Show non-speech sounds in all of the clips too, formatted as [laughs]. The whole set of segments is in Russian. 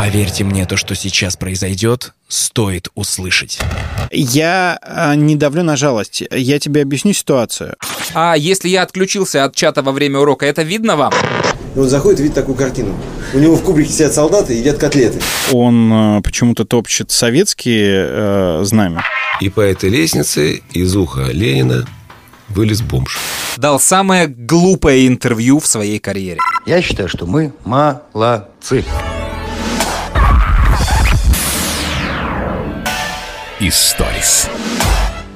Поверьте мне, то, что сейчас произойдет, стоит услышать. Я э, не давлю на жалость. Я тебе объясню ситуацию. А если я отключился от чата во время урока, это видно вам? И он заходит и видит такую картину. У него в кубрике сидят солдаты и едят котлеты. Он э, почему-то топчет советские э, знамя. И по этой лестнице из уха Ленина вылез бомж. Дал самое глупое интервью в своей карьере. Я считаю, что мы молодцы. Историс.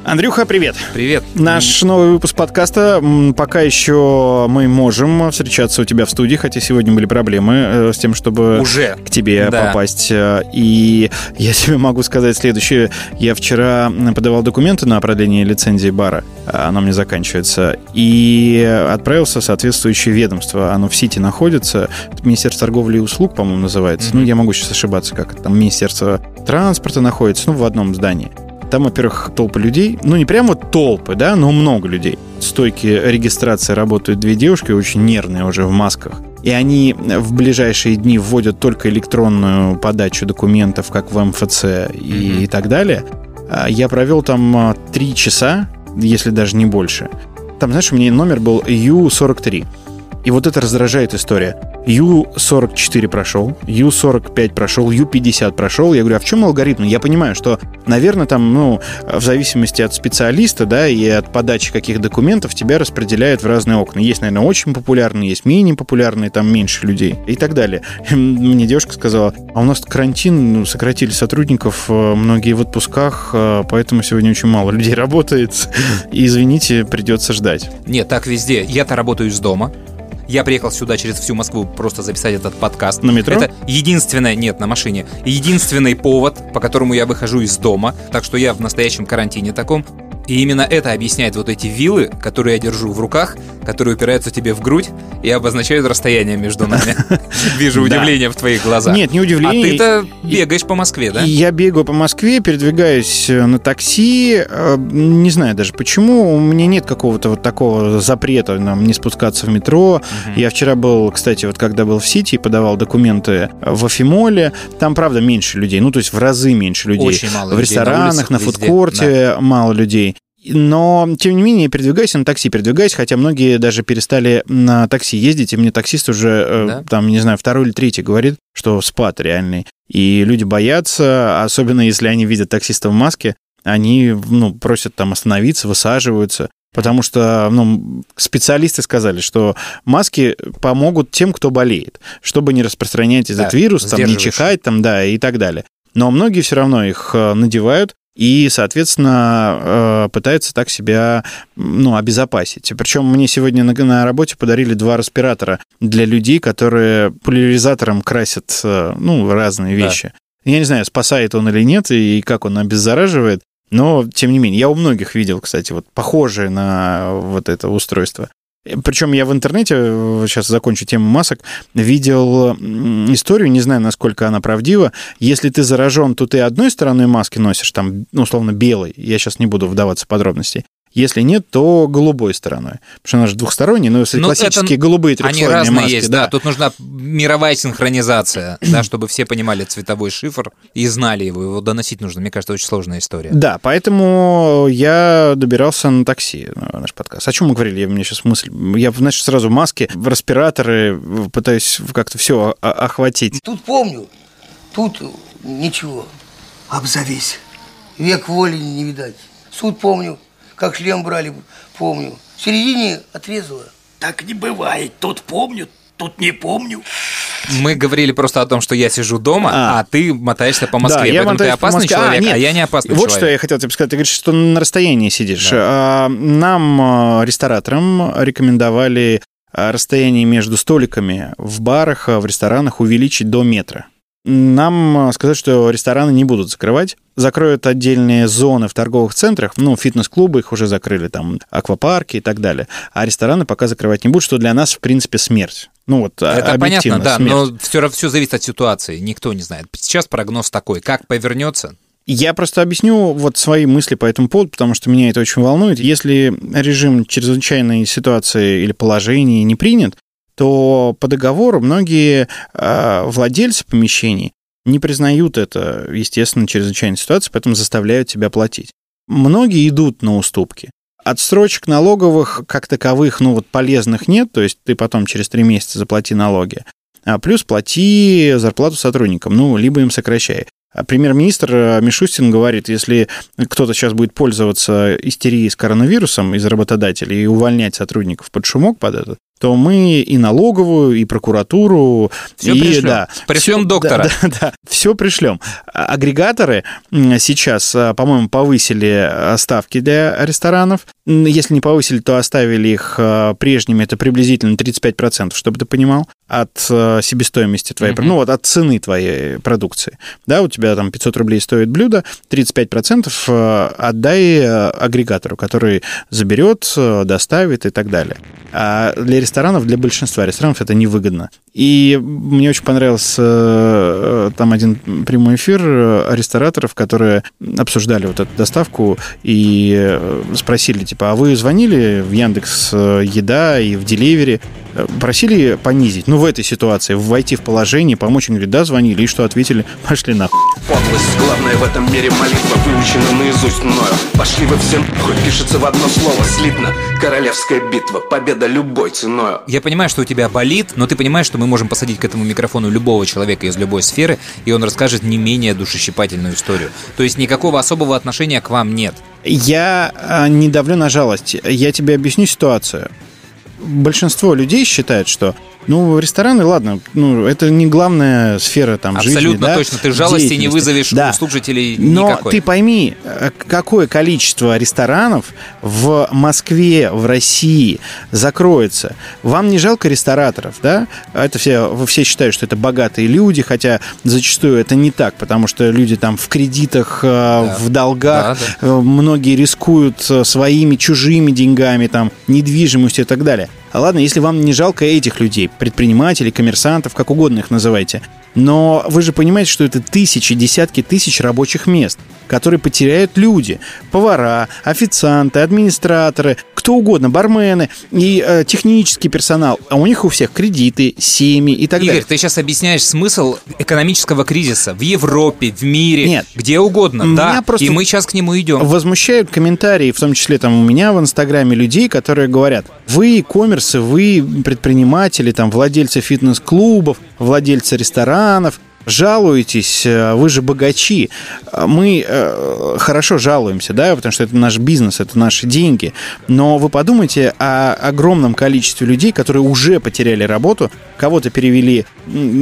Андрюха, привет. Привет. Наш новый выпуск подкаста. Пока еще мы можем встречаться у тебя в студии, хотя сегодня были проблемы э, с тем, чтобы Уже. к тебе Да. попасть. Э, И я тебе могу сказать следующее. Я вчера подавал документы на продление лицензии бара. а Она мне заканчивается. И отправился в соответствующее ведомство. Оно в Сити находится. Это Министерство торговли и услуг, по-моему, называется. Ну, я могу сейчас ошибаться, как это там Министерство транспорта находится, ну, в одном здании. Там, во-первых, толпы людей. Ну, не прямо вот толпы, да, но много людей. Стойки регистрации работают две девушки, очень нервные уже в масках. И они в ближайшие дни вводят только электронную подачу документов, как в МФЦ и, и так далее. А Я провел там а, три часа, если даже не больше. Там, знаешь, у меня номер был Ю-43. И вот это раздражает история. Ю-44 прошел, Ю-45 прошел, Ю-50 прошел. Я говорю, а в чем алгоритм? Я понимаю, что, наверное, там, ну, в зависимости от специалиста, да, и от подачи каких документов тебя распределяют в разные окна. Есть, наверное, очень популярные, есть менее популярные, там меньше людей и так далее. [laughs] Мне девушка сказала, а у нас карантин, ну, сократили сотрудников, э, многие в отпусках, э, поэтому сегодня очень мало людей [laughs] работает. И, извините, придется ждать. Нет, так везде. Я-то работаю из дома. Я приехал сюда через всю Москву просто записать этот подкаст. На метро? Это единственное, нет, на машине. Единственный повод, по которому я выхожу из дома. Так что я в настоящем карантине таком. И именно это объясняет вот эти вилы, которые я держу в руках, которые упираются тебе в грудь и обозначают расстояние между нами. [laughs] Вижу удивление в твоих глазах. Нет, не удивление. А ты-то бегаешь по Москве, да? Я бегаю по Москве, передвигаюсь э, на такси. э, Не знаю даже почему. У меня нет какого-то вот такого запрета нам не спускаться в метро. Я вчера был, кстати, вот когда был в Сити и подавал документы в Афимоле, там, правда, меньше людей. Ну, то есть в разы меньше людей. Очень мало в людей на ресторанах, на фудкорте мало людей. Но, тем не менее, передвигаюсь на такси, передвигаюсь, хотя многие даже перестали на такси ездить, и мне таксист уже, э, Да? там, не знаю, второй или третий говорит, что спад реальный. И люди боятся, особенно если они видят таксиста в маске, они, ну, просят там остановиться, высаживаются. Потому что ну, специалисты сказали, что маски помогут тем, кто болеет, чтобы не распространять этот Да, вирус, там, не чихать, там, да, и так далее. Но многие все равно их э, надевают и, соответственно, э, пытаются так себя ну, обезопасить. Причем мне сегодня на, на работе подарили два респиратора для людей, которые поляризатором красят э, ну, разные Да. вещи. Я не знаю, спасает он или нет, и как он обеззараживает, но, тем не менее, я у многих видел, кстати, вот похожие на вот это устройство. Причем я в интернете, э, сейчас закончу тему масок, видел историю, не знаю, насколько она правдива. Если ты заражен, то ты одной стороной маски носишь, там, ну, условно, белой. Я сейчас не буду вдаваться в подробности. Если нет, то голубой стороной. Потому что она же двухсторонняя, но если Ну, классические это- голубые Они трехслойные разные маски, есть, да. Тут нужна мировая синхронизация, [clears throat] да, чтобы все понимали цветовой шифр и знали его. Его доносить нужно. Мне кажется, очень сложная история. Да, поэтому я добирался на такси на наш подкаст. О чем мы говорили? Я, мне сейчас мысль... Я, значит, сразу в респираторы, пытаюсь как-то все охватить. Тут помню, тут ничего. Обзовись. Век воли не видать. Суд помню, как шлем брали, помню. В середине отрезало. Так не бывает. Тут помню, тут не помню. Мы говорили просто о том, что я сижу дома, А. а, ты мотаешься по Москве. Да, я Поэтому ты опасный Москве. А, человек, а, нет. я не опасный Вот что человек. я хотел тебе сказать. Ты говоришь, что на расстоянии сидишь. А, Нам, э, рестораторам, рекомендовали расстояние между столиками в барах, в ресторанах увеличить до метра. Нам э, сказать, что рестораны не будут закрывать. Закроют отдельные зоны в торговых центрах, ну, фитнес-клубы их уже закрыли, там, аквапарки и так далее. А рестораны пока закрывать не будут, что для нас, в принципе, смерть. Ну, вот Это объективно, понятно, да, смерть. но все, все зависит от ситуации. Никто не знает. Сейчас прогноз такой. Как повернется, Я просто объясню вот свои мысли по этому поводу, потому что меня это очень волнует. Если режим чрезвычайной ситуации или положения не принят, то по договору многие э, владельцы помещений не признают это, естественно, чрезвычайной ситуации, поэтому заставляют тебя платить. Многие идут на уступки. Отсрочек налоговых как таковых, ну вот полезных нет, то есть ты потом через три месяца заплати налоги, а плюс плати зарплату сотрудникам, ну, либо им сокращай. А Премьер-министр э, Мишустин говорит, если кто-то сейчас будет пользоваться истерией с коронавирусом из работодателей и увольнять сотрудников под шумок под этот, то мы и налоговую, и прокуратуру, Все и пришлем. да, Пришлем всё- доктора. Да, [laughs] да, да, все пришлем. А- Агрегаторы сейчас, а, по-моему, повысили а, ставки для ресторанов. Если не повысили, то оставили их прежними. Это приблизительно 35%, чтобы ты понимал, от а, себестоимости твоей, Мгм. ну вот от цены твоей продукции. Да, у тебя там 500 рублей стоит блюдо, 35% а, отдай а, агрегатору, который заберет, доставит и так далее. А для ресторанов, для большинства ресторанов это невыгодно. И мне очень понравился э, там один прямой эфир э, рестораторов, которые обсуждали вот эту доставку и э, спросили, типа, а вы звонили в Яндекс э, Еда и в Деливере? Э, Просили понизить, ну, в этой ситуации, войти в положение, помочь? Они говорят, да, звонили. И что ответили? [laughs] Пошли нахуй. Подлость, главное в этом мире молитва Выучена наизусть мною Пошли вы все нахуй, пишется в одно слово Слитно, королевская битва Победа любой ценою Я понимаю, что у тебя болит, но ты понимаешь, что мы можем посадить к этому микрофону любого человека из любой сферы, и он расскажет не менее душещипательную историю. То есть никакого особого отношения к вам нет. Я а, не давлю на жалость. Я тебе объясню ситуацию. Большинство людей считает, что ну, рестораны, ладно, ну, это не главная сфера там жизни, Абсолютно да, точно. Ты жалости не вызовешь Да. у слушателей Но никакой. ты пойми, э, какое количество ресторанов в Москве, в России закроется. Вам не жалко рестораторов, да? Это все, все считают, что это богатые люди, хотя зачастую это не так, потому что люди там в кредитах, э, в долгах, Да, Э, многие рискуют своими чужими деньгами, там, недвижимостью и так далее. А ладно, если вам не жалко этих людей, предпринимателей, коммерсантов, как угодно их называйте, но вы же понимаете, что это тысячи, десятки тысяч рабочих мест, которые потеряют люди. Повара, официанты, администраторы, кто угодно, бармены и э, технический персонал. А у них у всех кредиты, семьи и так Игорь, далее. ты сейчас объясняешь смысл экономического кризиса в Европе, в мире, Нет. где угодно, да. просто И мы сейчас к нему идем. Возмущают комментарии, в том числе там у меня в Инстаграме людей, которые говорят, вы коммерсы, вы предприниматели, там владельцы фитнес-клубов, владельцы ресторанов, жалуетесь, э, вы же богачи. А Мы э, хорошо жалуемся, да, потому что это наш бизнес, это наши деньги. Но вы подумайте о огромном количестве людей, которые уже потеряли работу, кого-то перевели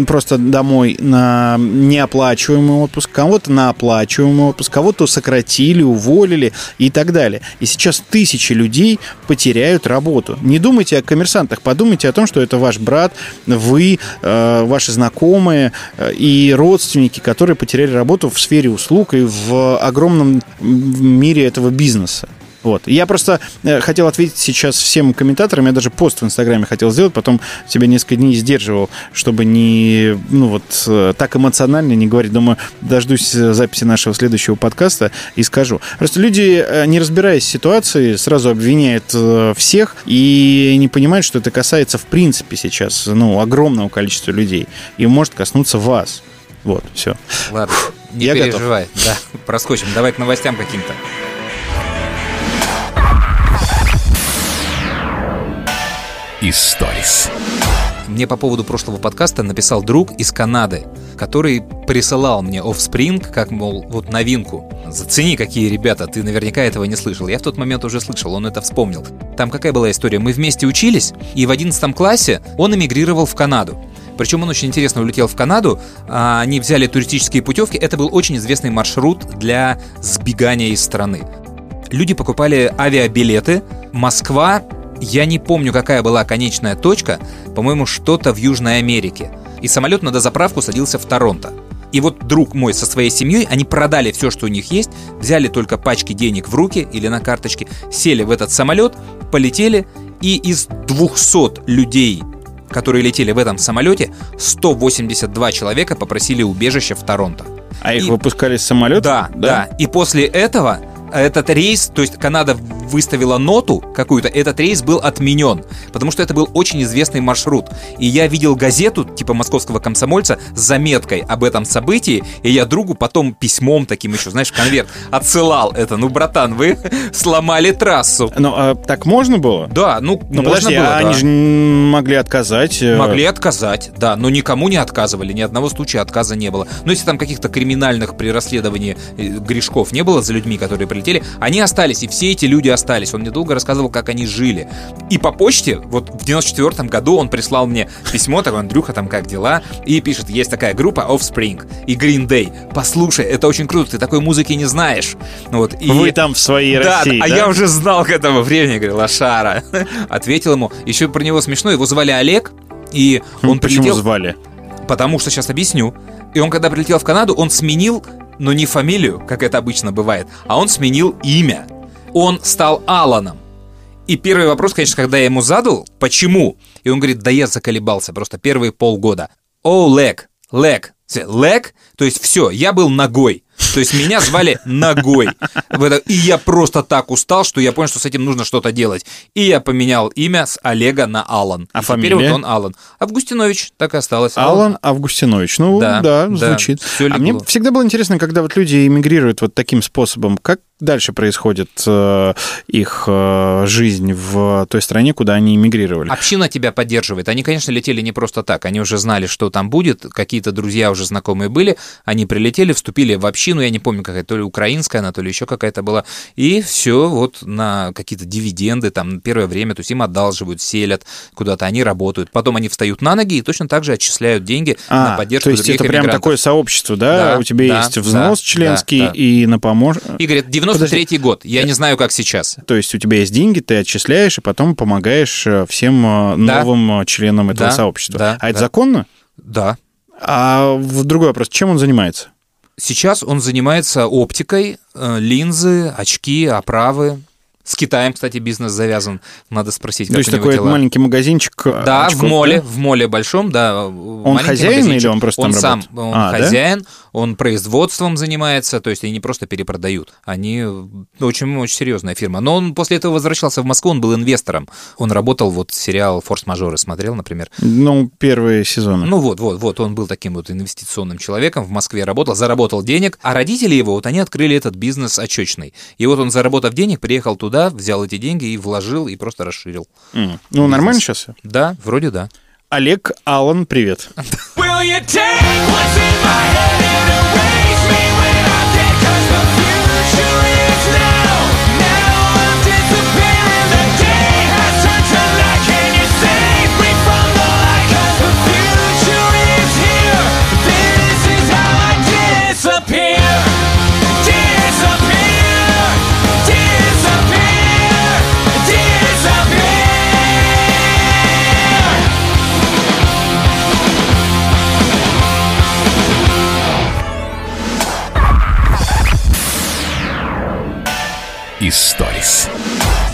просто домой на неоплачиваемый отпуск, кого-то на оплачиваемый отпуск, кого-то сократили, уволили и так далее. И сейчас тысячи людей потеряют работу. Не думайте о коммерсантах, подумайте о том, что это ваш брат, вы, э, ваши знакомые э, и родственники, которые потеряли работу в сфере услуг и в огромном мире этого бизнеса. Вот. Я просто э, хотел ответить сейчас всем комментаторам. Я даже пост в Инстаграме хотел сделать, потом себя несколько дней сдерживал, чтобы не, ну вот, э, так эмоционально не говорить. Думаю, дождусь э, записи нашего следующего подкаста и скажу. Просто люди, не разбираясь в ситуации, сразу обвиняют всех и не понимают, что это касается в принципе сейчас, ну, огромного количества людей и может коснуться вас. Вот, все. Ладно, не Я готов. переживай. Да, проскочим. Давай к новостям каким-то. Историс. Мне по поводу прошлого подкаста написал друг из Канады, который присылал мне Offspring, как, мол, вот новинку. Зацени, какие ребята, ты наверняка этого не слышал. Я в тот момент уже слышал, он это вспомнил. Там какая была история? Мы вместе учились, и в 11 классе он эмигрировал в Канаду. Причем он очень интересно улетел в Канаду. а, Они взяли туристические путевки. Это был очень известный маршрут для сбегания из страны. Люди покупали авиабилеты. Москва, я не помню, какая была конечная точка, по-моему, что-то в Южной Америке. И самолет на дозаправку садился в Торонто. И вот друг мой со своей семьей, они продали все, что у них есть, взяли только пачки денег в руки или на карточке, сели в этот самолет, полетели, и из 200 людей, которые летели в этом самолете, 182 человека попросили убежище в Торонто. А их И- выпускали с самолета? Да, да, И после этого этот рейс, то есть Канада выставила ноту какую-то, этот рейс был отменен, потому что это был очень известный маршрут. И я видел газету типа московского комсомольца с заметкой об этом событии, и я другу потом письмом таким еще, знаешь, конверт отсылал это. Ну, братан, вы [laughs] сломали трассу. Ну, а так можно было? Да, ну, Ну, можно подожди, было, а да. они же могли отказать. э, Могли отказать, да, но никому не отказывали, ни одного случая отказа не было. Но если там каких-то криминальных при расследовании э, грешков не было за людьми, которые прилетели, они остались, и все эти люди остались. Он мне долго рассказывал, как они жили. И по почте, вот в 94 году он прислал мне письмо, такой, Андрюха, там как дела? И пишет, есть такая группа Offspring и Green Day. Послушай, это очень круто, ты такой музыки не знаешь. Вот, и... Вы там в своей Да, России, а да? я уже знал к этому времени, говорю, лошара. [laughs] Ответил ему. Еще про него смешно, его звали Олег, и он Почему прилетел... звали? Потому что сейчас объясню. И он, когда прилетел в Канаду, он сменил, но не фамилию, как это обычно бывает, а он сменил имя. Он стал Аланом. И первый вопрос, конечно, когда я ему задал, почему? И он говорит, да я заколебался просто первые полгода. О, Лэг, Лэг, Лэг, то есть все, я был ногой. То есть меня звали Ногой. И я просто так устал, что я понял, что с этим нужно что-то делать. И я поменял имя с Олега на Алан. А И теперь фамилия? вот он Алан. Августинович так и осталось. Алан Августинович. Ну, Да, да, да, звучит. всё а мне всегда было интересно, когда вот люди эмигрируют вот таким способом, как дальше происходит э, их э, жизнь в той стране, куда они эмигрировали? Община тебя поддерживает. Они, конечно, летели не просто так. Они уже знали, что там будет. Какие-то друзья уже знакомые были. Они прилетели, вступили в общину. Я не помню, какая то ли украинская она, то ли еще какая-то была. И все вот на какие-то дивиденды там на первое время. То есть им одалживают, селят куда-то. Они работают. Потом они встают на ноги и точно так же отчисляют деньги на А, поддержку то есть это прям эмигрантов. такое сообщество, да? Да, У тебя да, есть взнос да, членский да, да. и на помож... Игорь, это 93-й год. Я не знаю, как сейчас. То есть у тебя есть деньги, ты отчисляешь и потом помогаешь э, всем э, Да. новым э, членам этого Да, сообщества. да, а это да. законно? Да. А в другой вопрос, чем он занимается? Сейчас он занимается оптикой, э, линзы, очки, оправы. С Китаем, кстати, бизнес завязан. Надо спросить, как То есть у него такой дела. маленький магазинчик э, Да, очков, в моле, да? в моле большом, да. Он хозяин или он просто там сам, работает? он А, да? хозяин, он производством занимается, то есть они не просто перепродают, они очень очень серьезная фирма. Но он после этого возвращался в Москву, он был инвестором, он работал вот сериал "Форс-мажоры" смотрел, например. Ну, первые сезоны. Ну вот, вот, вот, он был таким вот инвестиционным человеком, в Москве работал, заработал денег, а родители его, вот они открыли этот бизнес очечный. И вот он, заработав денег, приехал туда, взял эти деньги и вложил, и просто расширил. М. Ну, нормально сейчас? Да, вроде да. Олег Аллан, привет. Will you take what's in my head and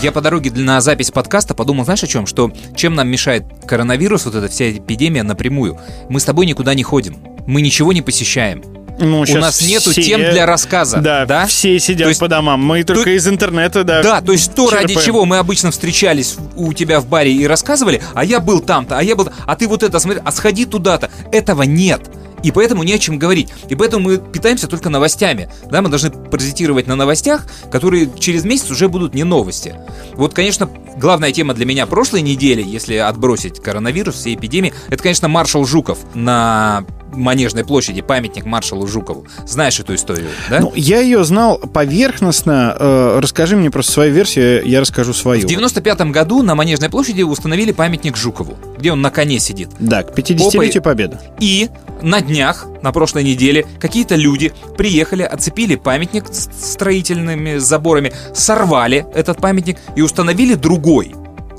Я по дороге на запись подкаста подумал, знаешь о чем? Что чем нам мешает коронавирус, вот эта вся эпидемия напрямую? Мы с тобой никуда не ходим. Мы ничего не посещаем. Ну, У нас нету все- тем для рассказа. Да, да? все сидят То есть- по домам. Мы только из интернета, да. Да, то есть то, ради чего мы обычно встречались у тебя в баре и рассказывали, а я был там-то, а я был... А ты вот это смотри, а сходи туда-то. Этого нет. И поэтому не о чем говорить. И поэтому мы питаемся только новостями. Да, мы должны паразитировать на новостях, которые через месяц уже будут не новости. Вот, конечно, главная тема для меня прошлой недели, если отбросить коронавирус, все эпидемии, это, конечно, маршал Жуков на Манежной площади, памятник маршалу Жукову. Знаешь эту историю, да? Ну, я ее знал поверхностно. Э, расскажи мне просто свою версию, я расскажу свою. В 95 году на Манежной площади установили памятник Жукову, где он на коне сидит. Да, к 50-летию Победы. И на днях, на прошлой неделе, какие-то люди приехали, оцепили памятник с строительными заборами, сорвали этот памятник и установили другой.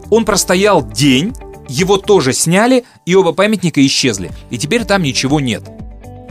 Он простоял день, его тоже сняли, и оба памятника исчезли. И теперь там ничего нет.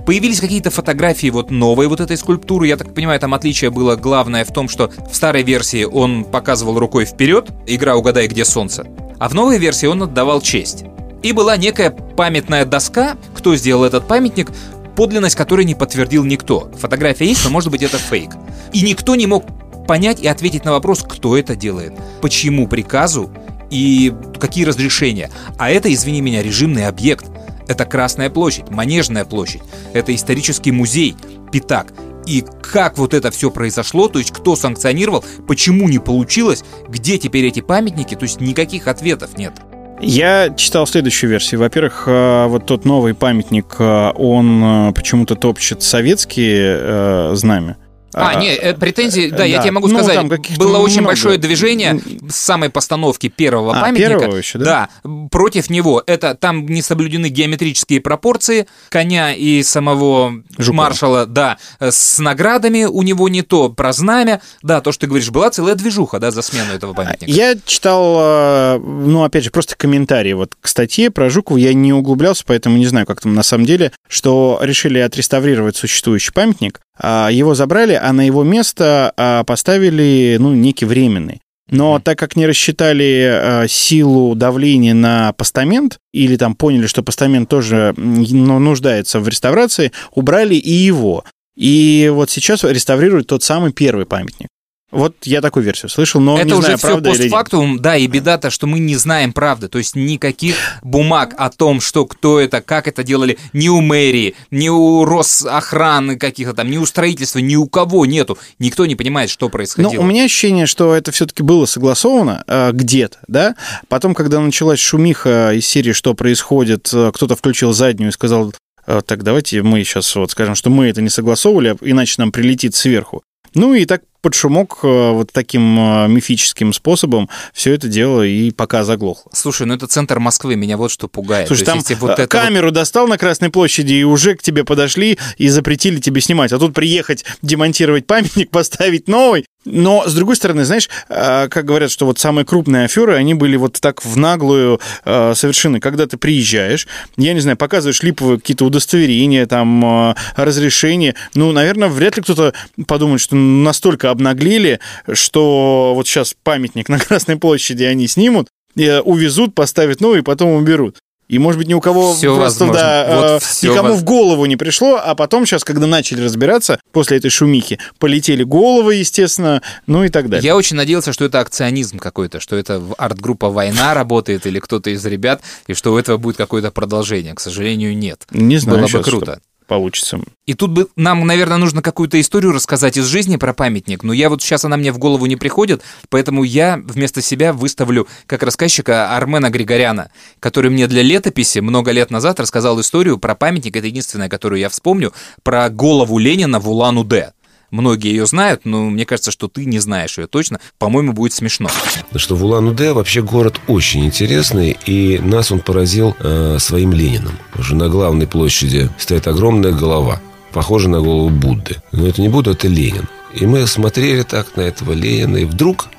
Появились какие-то фотографии вот новой вот этой скульптуры. Я так понимаю, там отличие было главное в том, что в старой версии он показывал рукой вперед, игра «Угадай, где солнце», а в новой версии он отдавал честь. И была некая памятная доска, кто сделал этот памятник, подлинность которой не подтвердил никто. Фотография есть, но может быть это фейк. И никто не мог понять и ответить на вопрос, кто это делает, почему приказу и какие разрешения. А это, извини меня, режимный объект. Это Красная площадь, Манежная площадь, это исторический музей, Питак. И как вот это все произошло, то есть кто санкционировал, почему не получилось, где теперь эти памятники, то есть никаких ответов нет. Я читал следующую версию. Во-первых, э, вот тот новый памятник, э, он э, почему-то топчет советские знамя. А, не, э, претензии, да, я да. тебе могу Ну, сказать, каких-то было очень много. большое движение с самой постановки первого А, памятника. первого еще, да? против него. Это там не соблюдены геометрические пропорции коня и самого Жукова. маршала, да, с наградами у него не то, про знамя, да, то, что ты говоришь, была целая движуха, да, за смену этого памятника. Я читал, э, ну, опять же, просто комментарии вот к статье про Жукову. Я не углублялся, поэтому не знаю, как там на самом деле, что решили отреставрировать существующий памятник. А Его забрали, а на его место а, поставили, ну, некий временный. Но так как не рассчитали э, силу давления на постамент, или там поняли, что постамент тоже ну, нуждается в реставрации, убрали и его. И вот сейчас реставрируют тот самый первый памятник. Вот я такую версию слышал, но это не уже знаю, все правда или нет. постфактум, да, и беда-то, что мы не знаем правды, то есть никаких бумаг о том, что кто это, как это делали, ни у мэрии, ни у Росохраны каких-то там, ни у строительства, ни у кого нету, никто не понимает, что Ну, происходило. у меня ощущение, что это все-таки было согласовано э, где-то, да. Потом, когда началась шумиха из серии, что происходит, э, кто-то включил заднюю и сказал, э, так, давайте мы сейчас вот скажем, что мы это не согласовывали, иначе нам прилетит сверху. Ну и так под шумок э, вот таким э, мифическим способом все это дело и пока заглохло. Слушай, ну это центр Москвы, меня вот что пугает. Слушай, То там есть, вот э, вот- камеру достал на Красной площади, и уже к тебе подошли и запретили тебе снимать. А тут приехать, демонтировать памятник, [laughs] поставить новый. Но, с другой стороны, знаешь, как говорят, что вот самые крупные аферы, они были вот так в наглую совершены. Когда ты приезжаешь, я не знаю, показываешь липовые какие-то удостоверения, там, разрешения. Ну, наверное, вряд ли кто-то подумает, что настолько обнаглели, что вот сейчас памятник на Красной площади они снимут, э, увезут, поставят новый, потом уберут. И, может быть, ни у кого Всё просто возможно. да, Вот э, никому воз- в голову не пришло, а потом сейчас, когда начали разбираться, после этой шумихи, полетели головы, естественно, ну и так далее. Я очень надеялся, что это акционизм какой-то, что это арт-группа «Война» работает или кто-то из ребят, и что у этого будет какое-то продолжение. К сожалению, нет. Не знаю, Было бы круто. что получится. И тут бы нам, наверное, нужно какую-то историю рассказать из жизни про памятник, но я вот сейчас она мне в голову не приходит, поэтому я вместо себя выставлю как рассказчика Армена Григоряна, который мне для летописи много лет назад рассказал историю про памятник, это единственная, которую я вспомню, про голову Ленина в Улан-Удэ. Многие ее знают, но мне кажется, что ты не знаешь ее точно. По-моему, будет смешно. Что в Улан-Удэ вообще город очень интересный, и нас он поразил э, своим Лениным. Уже на главной площади стоит огромная голова, похожая на голову Будды. Но это не Будда, это Ленин. И мы смотрели так на этого Ленина, и вдруг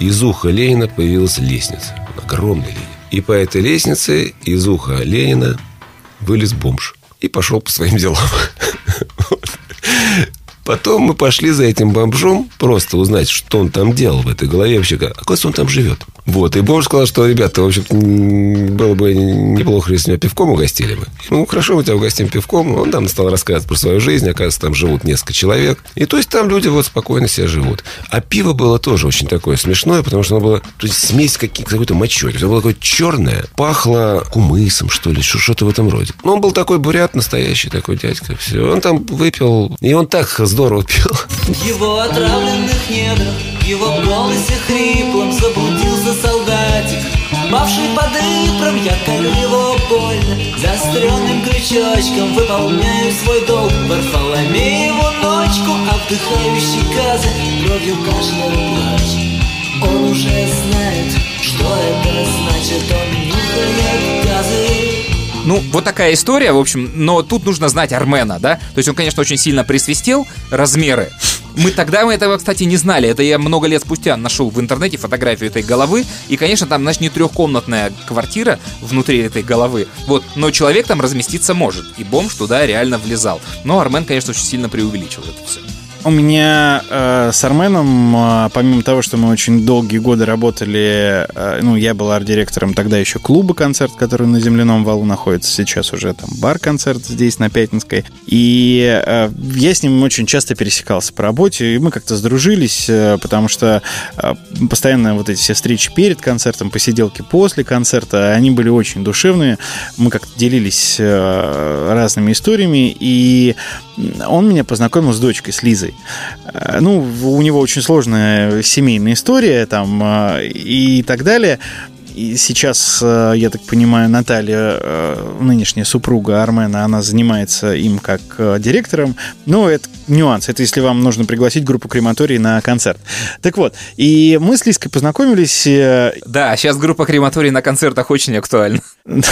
из уха Ленина появилась лестница. Огромная Ленин. И по этой лестнице из уха Ленина вылез бомж. И пошел по своим делам. [laughs] Потом мы пошли за этим бомжом просто узнать, что он там делал в этой голове вообще. Оказывается, он там живет. Вот. И бомж сказал, что, ребята, в общем-то, м, было бы неплохо, если меня пивком угостили бы. Ну, хорошо, мы тебя угостим пивком. Он там стал рассказывать про свою жизнь. Оказывается, там живут несколько человек. И то есть там люди вот спокойно себе живут. А пиво было тоже очень такое смешное, потому что оно было то есть, смесь какой-то мочой. То есть оно было такое черное, пахло кумысом, что ли, что- что-то в этом роде. Но он был такой бурят, настоящий такой дядька. Все. Он там выпил, и он так здорово [laughs] пил. Его отравленных недрах, в его голосе хриплом заблудился солдатик. Бавший под Ипром, я его больно Заостренным крючочком выполняю свой долг. Варфоломееву ночку, вдыхающий газы Кровью кашлял плач Он уже знает, что это значит. Он нюхает газы Ну, вот такая история, в общем, но тут нужно знать Армена, да? То есть он, конечно, очень сильно присвистел размеры. Мы тогда мы этого, кстати, не знали. Это я много лет спустя нашел в интернете фотографию этой головы. И, конечно, там, значит, не трехкомнатная квартира внутри этой головы. Вот, но человек там разместиться может. И бомж туда реально влезал. Но Армен, конечно, очень сильно преувеличил это все. У меня э, с Арменом, э, помимо того, что мы очень долгие годы работали, э, ну, я был арт-директором тогда еще клуба концерт, который на земляном валу находится, сейчас уже там бар-концерт здесь на Пятницкой. И э, я с ним очень часто пересекался по работе, и мы как-то сдружились, э, потому что э, постоянно вот эти все встречи перед концертом, посиделки после концерта, они были очень душевные. Мы как-то делились э, разными историями, и он меня познакомил с дочкой, с Лизой. Э, Ну, у него очень сложная семейная история там э, и так далее. И сейчас, э, я так понимаю, Наталья, э, нынешняя супруга Армена, она занимается им как э, директором. Но это нюанс. Это если вам нужно пригласить группу крематорий на концерт. Так вот, и мы с Лизкой познакомились. Да, сейчас группа крематорий на концертах очень актуальна. [laughs]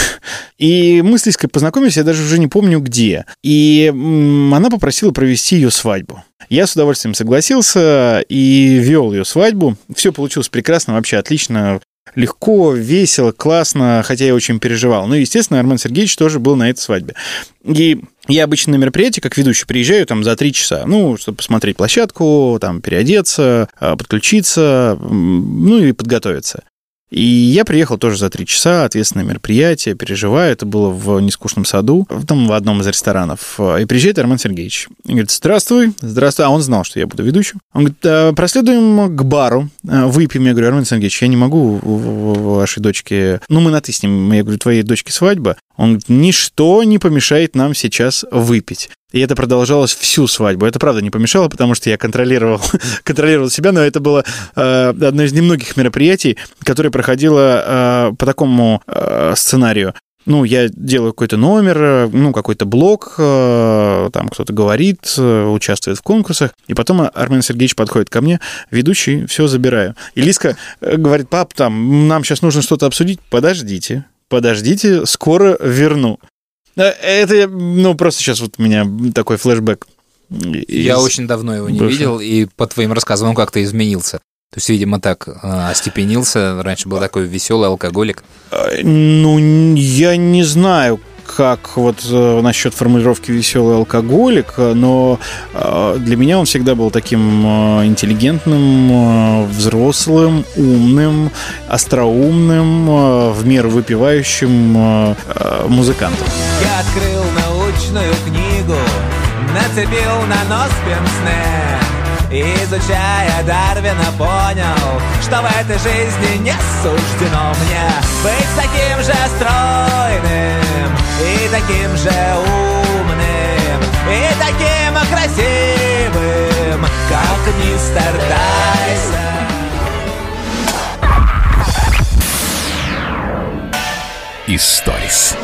И мы с Лизкой познакомились, я даже уже не помню где. И она попросила провести ее свадьбу. Я с удовольствием согласился и вел ее свадьбу. Все получилось прекрасно, вообще отлично. Легко, весело, классно, хотя я очень переживал. Ну, естественно, Армен Сергеевич тоже был на этой свадьбе. И я обычно на мероприятие, как ведущий, приезжаю там за три часа, ну, чтобы посмотреть площадку, там, переодеться, а, подключиться, ну, и подготовиться. И я приехал тоже за три часа, ответственное мероприятие, переживаю. Это было в нескучном саду, в- там в одном из ресторанов. И приезжает Армен Сергеевич. И говорит, здравствуй, здравствуй. А он знал, что я буду ведущим. Он говорит, «А, проследуем к бару, а, выпьем. Я говорю, Армен Сергеевич, я не могу вашей дочке... Ну, мы на ты с ним. Я говорю, твоей дочке свадьба. Он говорит, ничто не помешает нам сейчас выпить. И это продолжалось всю свадьбу. Это правда не помешало, потому что я контролировал, [laughs] контролировал себя, но это было э, одно из немногих мероприятий, которое проходило э, по такому э, сценарию. Ну, я делаю какой-то номер, э, ну, какой-то блок, э, там кто-то говорит, э, участвует в конкурсах, и потом Армен Сергеевич подходит ко мне, ведущий, все забираю. И Лиска э, говорит, пап, там, нам сейчас нужно что-то обсудить, подождите, подождите, скоро верну. Это, ну, просто сейчас вот у меня такой флешбэк. Я из очень давно его не бывшего. видел, и по твоим рассказам он как-то изменился. То есть, видимо, так э, остепенился. Раньше был такой веселый алкоголик. Э, Ну, я не знаю, как вот э, насчет формулировки веселый алкоголик, э, но э, для меня он всегда был таким интеллигентным, взрослым, умным, остроумным, в меру выпивающим музыкантом. Я открыл научную книгу, нацепил на нос пенсне и, Изучая Дарвина, понял, что в этой жизни не суждено мне Быть таким же стройным и таким же умным И таким красивым, как мистер Тайсон Историс.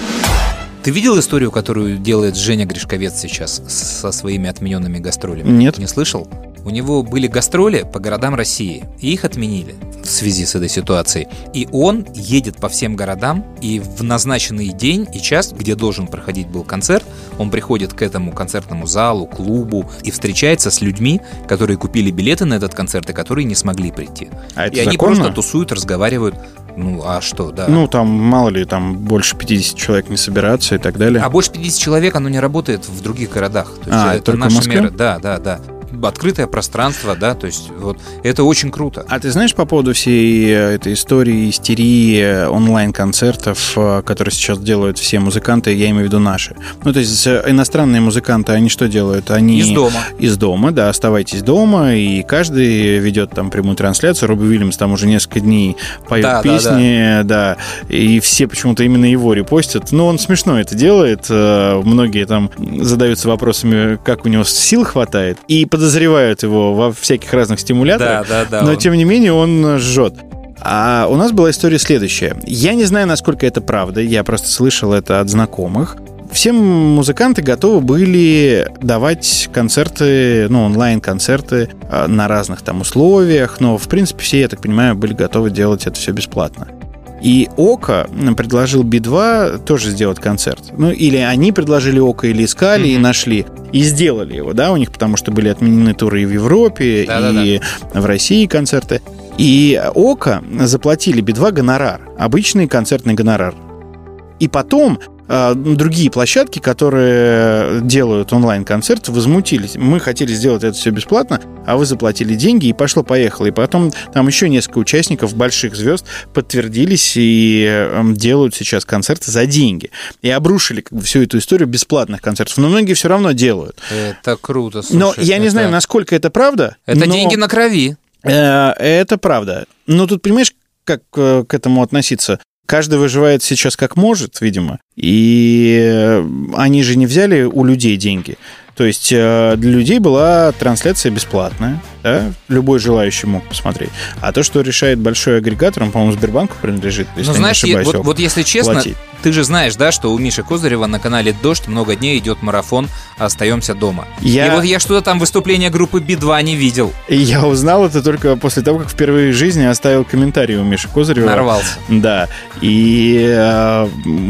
Ты видел историю, которую делает Женя Гришковец сейчас со своими отмененными гастролями? Нет. Не слышал? У него были гастроли по городам России, и их отменили в связи с этой ситуацией. И он едет по всем городам, и в назначенный день и час, где должен проходить был концерт, он приходит к этому концертному залу, клубу и встречается с людьми, которые купили билеты на этот концерт и которые не смогли прийти. А это и они законно? просто тусуют, разговаривают. Ну, а что, да. Ну, там, мало ли, там больше 50 человек не собираться и так далее. А больше 50 человек, оно не работает в других городах. То есть А, это только в наши Москве? меры. Да, да, да. Открытое пространство, да, то есть вот это очень круто. А ты знаешь по поводу всей э, этой истории, истерии э, онлайн-концертов, э, которые сейчас делают все музыканты, я имею в виду наши? Ну, то есть иностранные музыканты, они что делают? Они... Из дома. Из дома, да, оставайтесь дома, и каждый ведет там прямую трансляцию. Робби Уильямс там уже несколько дней поет Да, да, песни, да, и все почему-то именно его репостят. Ну, он смешно это делает. Многие там задаются вопросами, как у него сил хватает, и подозревают его во всяких разных стимуляторах. Да, да, да. Но он- тем не менее он жжет. А у нас была история следующая. Я не знаю, насколько это правда, я просто слышал это от знакомых. Все музыканты готовы были давать концерты, ну, онлайн-концерты э, на разных там условиях, но, в принципе, все, я так понимаю, были готовы делать это все бесплатно. И Ока предложил Би-2 тоже сделать концерт. Ну, или они предложили Ока, или искали и нашли. И сделали его, да, у них, потому что были отменены туры и в Европе, Да-да-да. и в России концерты. И Ока заплатили Би-2 гонорар, обычный концертный гонорар. И потом а, другие площадки, которые делают онлайн-концерт, возмутились. Мы хотели сделать это все бесплатно, а вы заплатили деньги, и пошло-поехало. И потом там еще несколько участников, больших звезд, подтвердились и эм, делают сейчас концерты за деньги. И обрушили как бы, всю эту историю бесплатных концертов. Но многие все равно делают. Это круто, Но слушай, я не это- знаю, насколько это правда. Это но- деньги на крови. Э, Это правда. Но тут, понимаешь, как э, к этому относиться? Каждый выживает сейчас как может, видимо. И э, они же не взяли у людей деньги. То есть э, для людей была трансляция бесплатная, да? любой желающий мог посмотреть. А то, что решает большой агрегатор, он, по-моему, Сбербанку принадлежит, если Ну, знаешь, не ошибаюсь. вот, вот если честно, платить. ты же знаешь, да, что у Миши Козырева на канале «Дождь» много дней идет марафон «Остаемся дома». Я- И вот я что-то там выступление группы Би-2 не видел. И я узнал это только после того, как впервые в жизни оставил комментарий у Миши Козырева. Нарвался. Да. И э,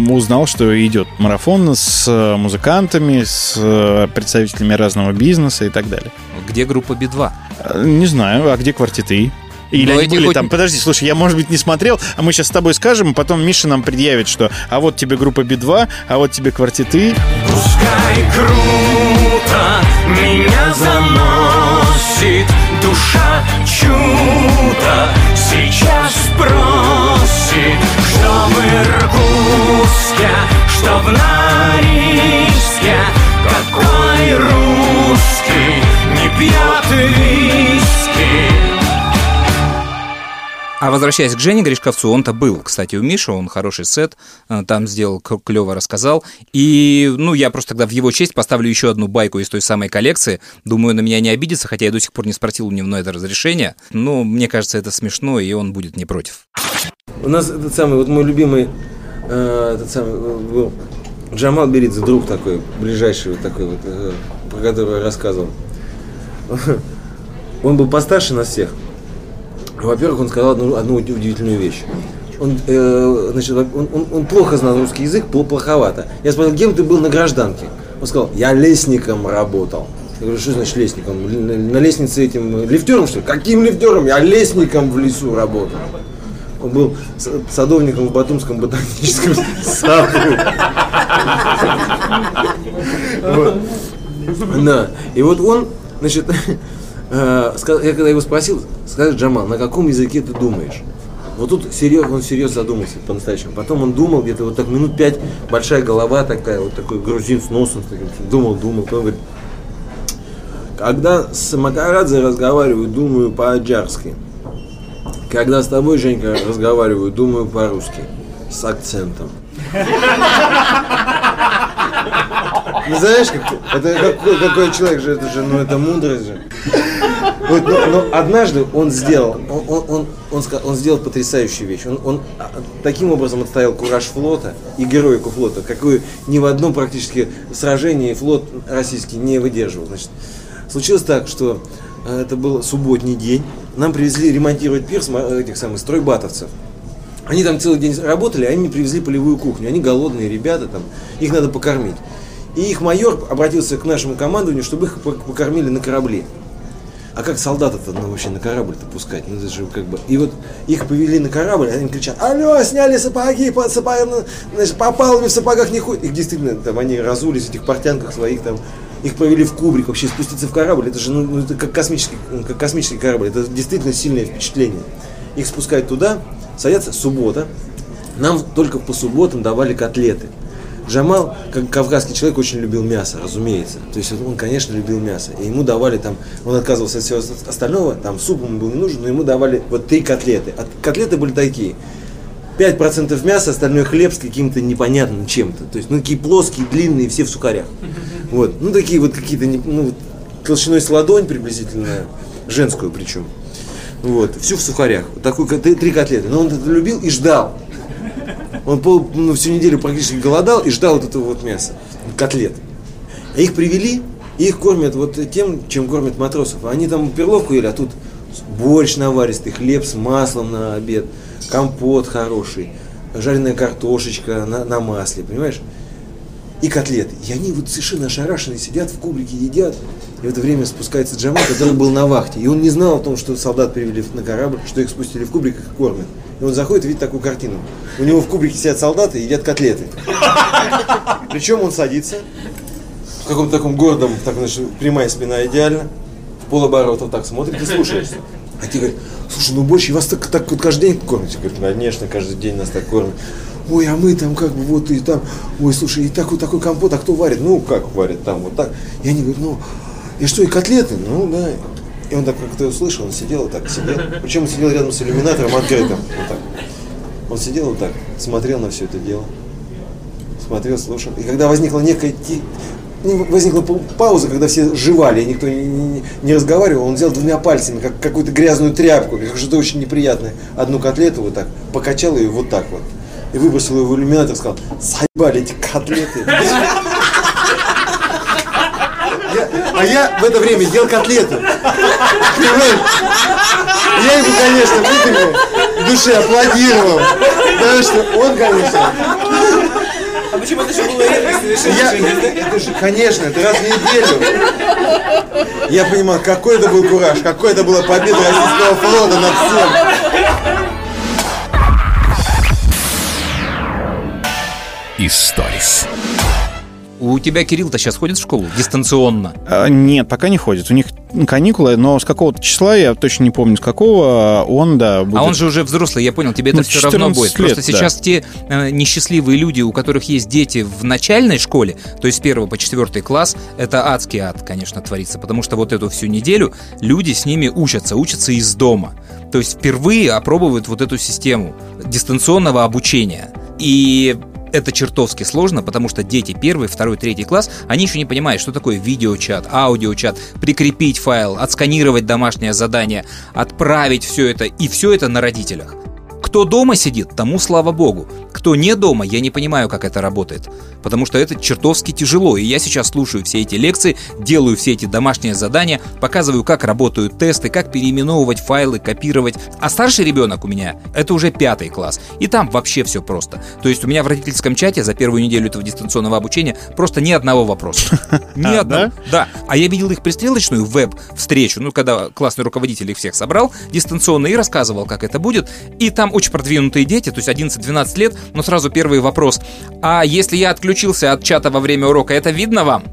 узнал, что идет марафон с э, музыкантами, с э, представителями разного бизнеса и так далее. Где группа Би-2? Не знаю, а где квартеты? Или Ну, они были хоть- там, подожди, слушай, я, может быть, не смотрел, а мы сейчас с тобой скажем, и потом Миша нам предъявит, что а вот тебе группа Би-2, а вот тебе квартеты. Пускай круто меня заносит Душа чудо сейчас просит Что в Иркутске, что в Норильске Какой русский пьет виски А возвращаясь к Жене Гришковцу, он-то был, кстати, у Миши, он хороший сет, э, там сделал, клево рассказал. И, ну, я просто тогда в его честь поставлю еще одну байку из той самой коллекции. Думаю, на меня не обидится, хотя я до сих пор не спросил у него на это разрешение. Но мне кажется, это смешно, и он будет не против. У нас этот самый, вот мой любимый, э, этот самый э, был Джамал Беридзе, друг такой, ближайший вот такой вот, э, про которого я рассказывал. [laughs] Он был постарше нас всех. Во-первых, он сказал одну, одну удивительную вещь. Он, э, значит, он, он- он плохо знал русский язык, пло- плоховато. Я спросил, кем ты был на гражданке? Он сказал, я лестником работал. Я говорю, что значит лестником? На, лестнице этим э, лифтером, что ли? Каким лифтером? Я лестником в лесу работал. Он был садовником в Батумском ботаническом [laughs] саду. Да. И вот он, значит, [laughs] э, я когда его спросил, скажи, Джамал, на каком языке ты думаешь? Вот тут серьезно, он серьезно задумался по-настоящему. Потом он думал где-то вот так минут пять, большая голова такая, вот такой грузин с носом, таким, думал, думал. Потом говорит, когда с Макарадзе разговариваю, думаю по-аджарски. Когда с тобой, Женька, разговариваю, думаю по-русски. С акцентом. [laughs] Ну, знаешь, как, это какой, какой человек же, это же, ну, это мудрость же. Вот, но, но однажды он сделал, он, он, он, он, ска- он сделал потрясающую вещь. Он, он а, таким образом отстоял кураж флота и героику флота, какую ни в одном практически сражении флот российский не выдерживал. Значит, случилось так, что э, это был субботний день. Нам привезли ремонтировать пирс этих самых стройбатовцев. Они там целый день работали, а они мне привезли полевую кухню. Они голодные ребята там, их надо покормить. И их майор обратился к нашему командованию, чтобы их пок- покормили на корабле. А как солдата-то ну, вообще на корабль-то пускать? Ну, это же как бы... И вот их повели на корабль, они кричат, алло, сняли сапоги, по, сапог- ну, значит, по палубе в сапогах не ходят. Их действительно, там, они разулись в этих портянках своих, там, их повели в кубрик, вообще спуститься в корабль, это же, ну, ну, это как космический, как космический корабль, это действительно сильное впечатление. Их спускают туда, садятся, суббота, нам только по субботам давали котлеты. Джамал, как кавказский человек, очень любил мясо, разумеется. То есть он, конечно, любил мясо. И ему давали там, он отказывался от всего остального, там суп ему был не нужен, но ему давали вот три котлеты. А котлеты были такие. 5% мяса, остальное хлеб с каким-то непонятным чем-то. То есть, ну, такие плоские, длинные, все в сухарях. Вот. Ну, такие вот какие-то, ну, толщиной с ладонь приблизительно, женскую причем. Вот, всю в сухарях. Вот такой, ко- три три котлеты. Но он это любил и ждал. Он пол, ну, всю неделю практически голодал и ждал вот этого вот мяса, котлет. А их привели, и их кормят вот тем, чем кормят матросов. Они там перловку ели, а тут борщ наваристый, хлеб с маслом на обед, компот хороший, жареная картошечка на, на масле, понимаешь? И котлеты. И они вот совершенно ошарашенные сидят в кубрике, едят. И в это время спускается Джамал, который был на вахте. И он не знал о том, что солдат привели на корабль, что их спустили в кубрик и кормят. И он заходит и видит такую картину. У него в кубрике сидят солдаты и едят котлеты. Причем он садится в каком-то таком гордом, так, значит, прямая спина идеально, в полоборота так смотрит и слушает. А те говорят, слушай, ну больше вас так, так вот каждый день кормите? Говорит, конечно, каждый день нас так кормят. Ой, а мы там как бы вот и там, ой, слушай, и такой, такой компот, а кто варит? Ну, как варит там, вот так. И они говорят, ну, и что, и котлеты? Ну, да. И он так как-то услышал, он сидел вот так, сидел. Причем он сидел рядом с иллюминатором открытым, вот так. Он сидел вот так, смотрел на все это дело. Смотрел, слушал. И когда возникла некая возникла пау- пауза, когда все жевали, и никто не, не- не разговаривал, он взял двумя пальцами, как какую-то грязную тряпку, как что-то очень неприятное, одну котлету вот так, покачал ее вот так вот. И выбросил ее в иллюминатор и сказал, заебали эти котлеты. А я в это время ел котлету. Понимаешь? Я ему, конечно, в искренне в душе аплодировал. Потому что он, конечно, А почему это еще было я, это же, конечно, это раз в неделю. Я понимал, какой это был кураж, какой это была победа российского флота над всем. Историс. У тебя Кирилл-то сейчас ходит в школу дистанционно. А, Нет, пока не ходит. У них каникулы, но с какого-то числа, я точно не помню с какого, он, да, будет... А он же уже взрослый, я понял, тебе это Ну, все равно 14 будет. лет, Просто да. сейчас те э, несчастливые люди, у которых есть дети в начальной школе, то есть с первого по четвертый класс, это адский ад, конечно, творится, потому что вот эту всю неделю люди с ними учатся, учатся из дома. То есть впервые опробуют вот эту систему дистанционного обучения. И это чертовски сложно, потому что дети первый, второй, третий класс, они еще не понимают, что такое видеочат, аудиочат, прикрепить файл, отсканировать домашнее задание, отправить все это, и все это на родителях. Кто дома сидит, тому слава богу. Кто не дома, я не понимаю, как это работает. Потому что это чертовски тяжело. И я сейчас слушаю все эти лекции, делаю все эти домашние задания, показываю, как работают тесты, как переименовывать файлы, копировать. А старший ребенок у меня, это уже пятый класс. И там вообще все просто. То есть у меня в родительском чате за первую неделю этого дистанционного обучения просто ни одного вопроса. [laughs] Ни А, одного. Да. А я видел их пристрелочную веб-встречу, ну, когда классный руководитель их всех собрал дистанционно и рассказывал, как это будет. И там очень продвинутые дети, то есть 11-12 лет, но сразу первый вопрос. А если я отключился от чата во время урока, это видно вам?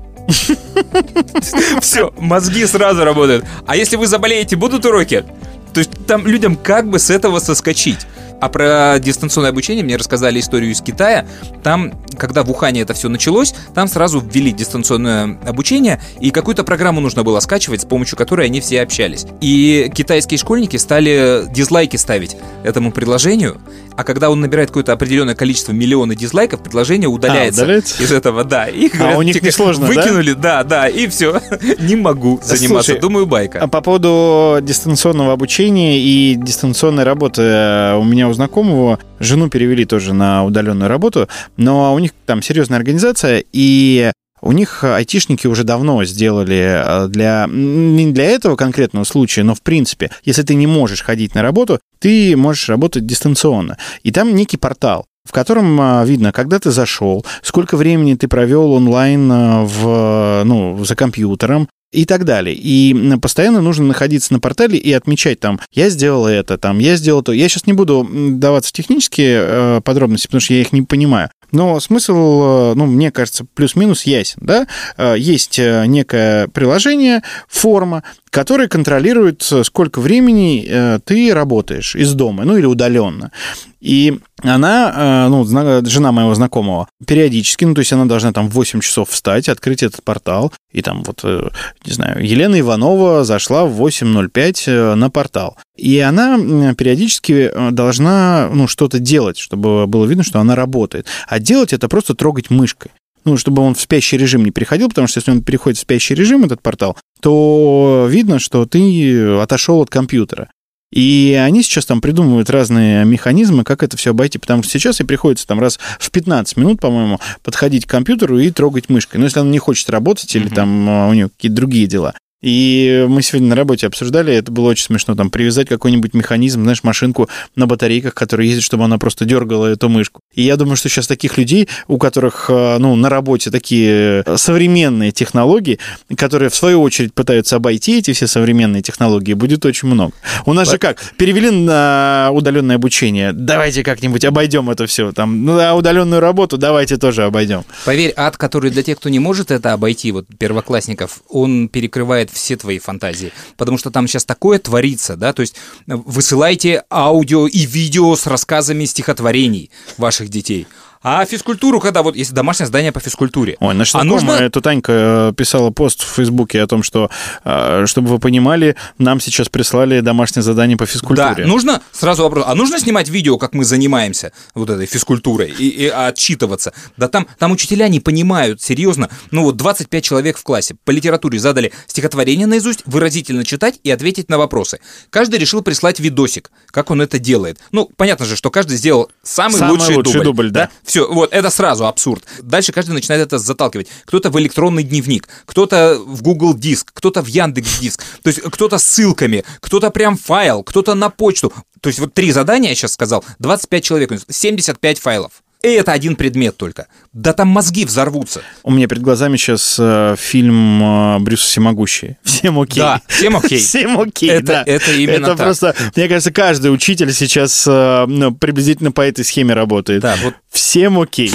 Все, мозги сразу работают. А если вы заболеете, будут уроки? То есть там людям как бы с этого соскочить. А про дистанционное обучение мне рассказали историю из Китая. Там, когда в Ухане это все началось, там сразу ввели дистанционное обучение, и какую-то программу нужно было скачивать, с помощью которой они все общались. И китайские школьники стали дизлайки ставить этому предложению, а когда он набирает какое-то определенное количество миллионов дизлайков, предложение удаляется, А, удаляется? из этого, да. И, А говорят, у них несложно, да? Выкинули, да, да, и все. [laughs] Не могу заниматься. Слушай, Думаю, байка. А по поводу дистанционного обучения и дистанционной работы э, у меня у знакомого жену перевели тоже на удаленную работу, но у них там серьезная организация, и у них айтишники уже давно сделали э, для не для этого конкретного случая, но в принципе, если ты не можешь ходить на работу, ты можешь работать дистанционно. И там некий портал в котором а, видно, когда ты зашел, сколько времени ты провел онлайн а, в, ну, за компьютером, и так далее. И постоянно нужно находиться на портале и отмечать там, я сделал это, там, я сделал то. Я сейчас не буду даваться в технические э, подробности, потому что я их не понимаю. Но смысл, э, ну, мне кажется, плюс-минус ясен, да? Э, Есть э, некое приложение, форма, которая контролирует, сколько времени ты работаешь из дома, ну, или удаленно. И она, э, ну, жена моего знакомого, периодически, ну, то есть она должна там в 8 часов встать, открыть этот портал, и там вот, э, не знаю, Елена Иванова зашла в 8.05 э, на портал. И она периодически должна, ну, что-то делать, чтобы было видно, что она работает. А делать это просто трогать мышкой. Ну, чтобы он в спящий режим не переходил, потому что если он переходит в спящий режим, этот портал, то видно, что ты отошел от компьютера. И они сейчас там придумывают разные механизмы, как это все обойти, потому что сейчас и приходится там раз в 15 минут, по-моему, подходить к компьютеру и трогать мышкой. Но если он не хочет работать или там э, у него какие-то другие дела. И мы сегодня на работе обсуждали, это было очень смешно, там, привязать какой-нибудь механизм, знаешь, машинку на батарейках, которая ездит, чтобы она просто дергала эту мышку. И я думаю, что сейчас таких людей, у которых, э, ну, на работе такие современные технологии, которые, в свою очередь, пытаются обойти эти все современные технологии, будет очень много. У нас же как, перевели на удаленное обучение, давайте как-нибудь обойдем это все, там, ну, а удаленную работу давайте тоже обойдем. Поверь, ад, который для тех, кто не может это обойти, вот первоклассников, он перекрывает все твои фантазии. Потому что там сейчас такое творится, да, то есть э, высылайте аудио и видео с рассказами стихотворений ваших детей. А физкультуру, когда вот есть домашнее задание по физкультуре. Ой, наша а знакомая, нужно... тут Танька э, писала пост в Фейсбуке о том, что, э, чтобы вы понимали, нам сейчас прислали домашнее задание по Да, физкультуре. нужно, сразу вопрос, а нужно снимать видео, как мы занимаемся вот этой физкультурой и, и отчитываться? Да там, там учителя не понимают, серьезно, ну вот 25 человек в классе по литературе задали стихотворение наизусть, выразительно читать и ответить на вопросы. Каждый решил прислать видосик, как он это делает. Ну, понятно же, что каждый сделал самый, Самый лучший, лучший дубль, да. Все, вот, это сразу абсурд. Дальше каждый начинает это заталкивать. Кто-то в электронный дневник, кто-то в Google Диск, кто-то в Яндекс Диск, то есть кто-то с ссылками, кто-то прям файл, кто-то на почту. То есть вот три задания, я сейчас сказал, 25 человек, 75 файлов. И это один предмет только. Да там мозги взорвутся. У меня перед глазами сейчас э, фильм э, Брюса Всемогущий. [laughs] Всем окей. Да, всем окей. [laughs] Всем окей, Это- да. это именно Это так. просто, мне кажется, каждый учитель сейчас э, ну, приблизительно по этой схеме работает. Да, вот Всем окей.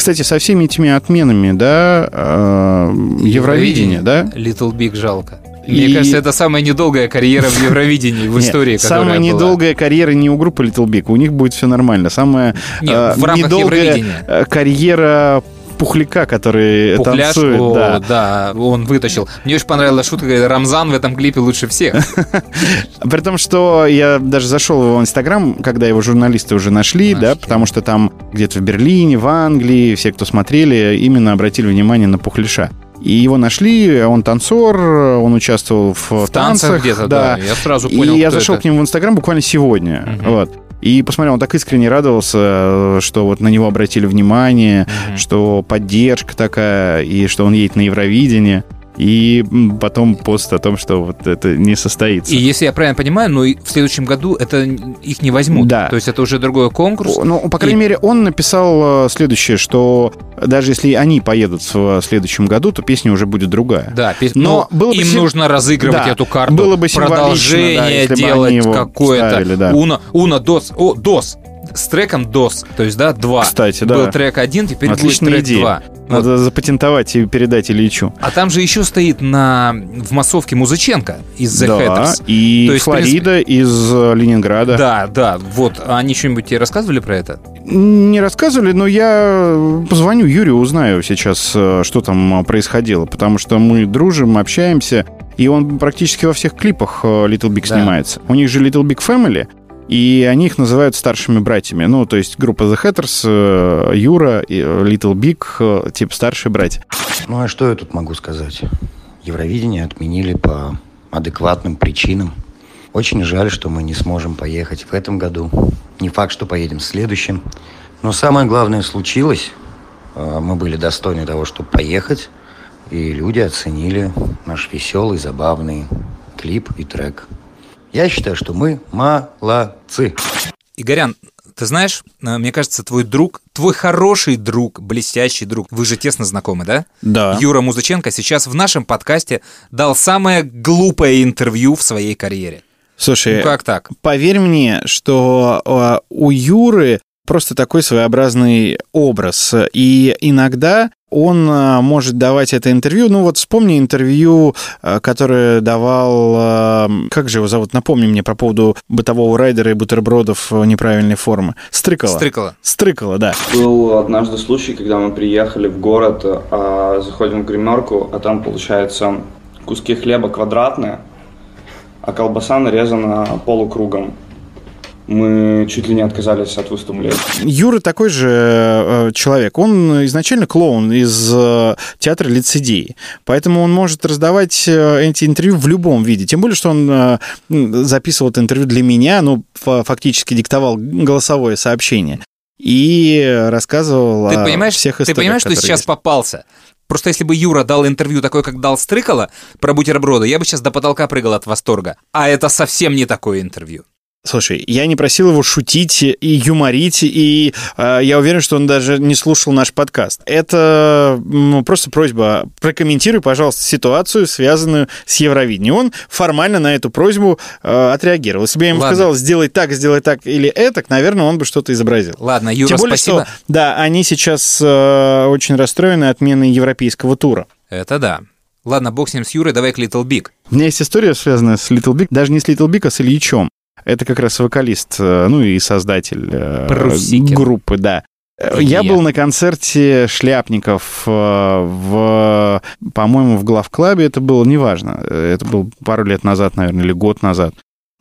Кстати, со всеми этими отменами, да, э, Евровидения, да, Little Big жалко. И- Мне кажется, это самая недолгая карьера в Евровидении в Нет, истории, которая Самая была. недолгая карьера не у группы Little Big, у них будет все нормально. Самая Нет, э, в рамках недолгая э, карьера Пухляка, который Пухляш, танцует. о, да. да, он вытащил. Мне очень понравилась шутка, говорит, Рамзан в этом клипе лучше всех. [laughs] При том, что я даже зашел в его инстаграм, когда его журналисты уже нашли, да, потому что там где-то в Берлине, в Англии, все, кто смотрели, именно обратили внимание на Пухляша. И его нашли, он танцор, он участвовал в, В танцах где-то, да. Я сразу понял, И я зашел это. к нему в инстаграм буквально сегодня. Вот. И посмотрел, он так искренне радовался, что вот на него обратили внимание, что поддержка такая, и что он едет на Евровидение. И потом пост о том, что вот это не состоится. И если я правильно понимаю, ну и в следующем году это их не возьмут. Да. То есть это уже другой конкурс. Ну, по крайней И- мере, он написал э, следующее, что даже если они поедут в следующем году, то песня уже будет другая. Да, пес- Но но было бы им сим- нужно разыгрывать Да, эту карту. было бы да, продолжение если бы делать какое-то. да. Уна, Уна, Дос. О, Дос. С треком Дос. То есть, да, два. Кстати, да. Был трек один, теперь Отличная будет трек идея. два. Надо запатентовать и передать Ильичу. А там же еще стоит на в массовке Музыченко из The да, Headers. и То есть, Флорида из э, Ленинграда. Да, да, вот. А Они что-нибудь тебе рассказывали про это? Не рассказывали, но я позвоню Юрию, узнаю сейчас, э, что там э, происходило, потому что мы дружим, общаемся, и он практически во всех клипах э, Little Big Да. снимается. У них же Little Big Family, и они их называют старшими братьями. Ну, то есть группа The Hatters, э, Юра, э, Little Big, э, типа старшие братья. Ну а что я тут могу сказать? Евровидение отменили по адекватным причинам. Очень жаль, что мы не сможем поехать в этом году. Не факт, что поедем в следующем. Но самое главное случилось. Мы были достойны того, чтобы поехать. И люди оценили наш веселый, забавный клип и трек. Я считаю, что мы молодцы. Игорян, ты знаешь, э, мне кажется, твой друг, твой хороший друг, блестящий друг, вы же тесно знакомы, да? Да. Юра Музыченко сейчас в нашем подкасте дал самое глупое интервью в своей карьере. Слушай, Ну как так? поверь мне, что э, у Юры просто такой своеобразный образ. И иногда он а, может давать это интервью. Ну вот вспомни интервью, а, которое давал, а, как же его зовут, напомни мне про поводу бытового райдера и бутербродов неправильной формы. Стрыкало. Стрыкало. Стрыкало, да. Был однажды случай, когда мы приехали в город, а, заходим в гримерку, а там, получается, куски хлеба квадратные, а колбаса нарезана полукругом. Мы чуть ли не отказались от выступления. Юра такой же э, человек. Он изначально клоун из э, театра лицедеи. Поэтому он может раздавать э, эти интервью в любом виде. Тем более, что он записывал это интервью для меня, ну, фа- фактически диктовал голосовое сообщение. И рассказывал Ты о понимаешь, всех ты историях, понимаешь, что сейчас есть. попался? Просто если бы Юра дал интервью такое, как дал Стрыкало про бутерброды, я бы сейчас до потолка прыгал от восторга. А это совсем не такое интервью. Слушай, я не просил его шутить и юморить, и э, я уверен, что он даже не слушал наш подкаст. Это ну, просто просьба, прокомментируй, пожалуйста, ситуацию, связанную с Евровидением. Он формально на эту просьбу э, отреагировал. Если бы я ему Ладно. сказал, сделай так, сделай так или это, наверное, он бы что-то изобразил. Ладно, Юра, Тем более, спасибо. что, да, они сейчас э, очень расстроены отменой европейского тура. Это да. Ладно, бог с ним с Юрой, давай к Little Big. У меня есть история, связанная с Little Big, даже не с Little Big, а с Ильичом. Это как раз вокалист, э, ну и создатель э, Прусикин. группы, да. Я был на концерте Шляпников э, в, по-моему, в главклабе. Это было неважно. Это был пару лет назад, наверное, или год назад.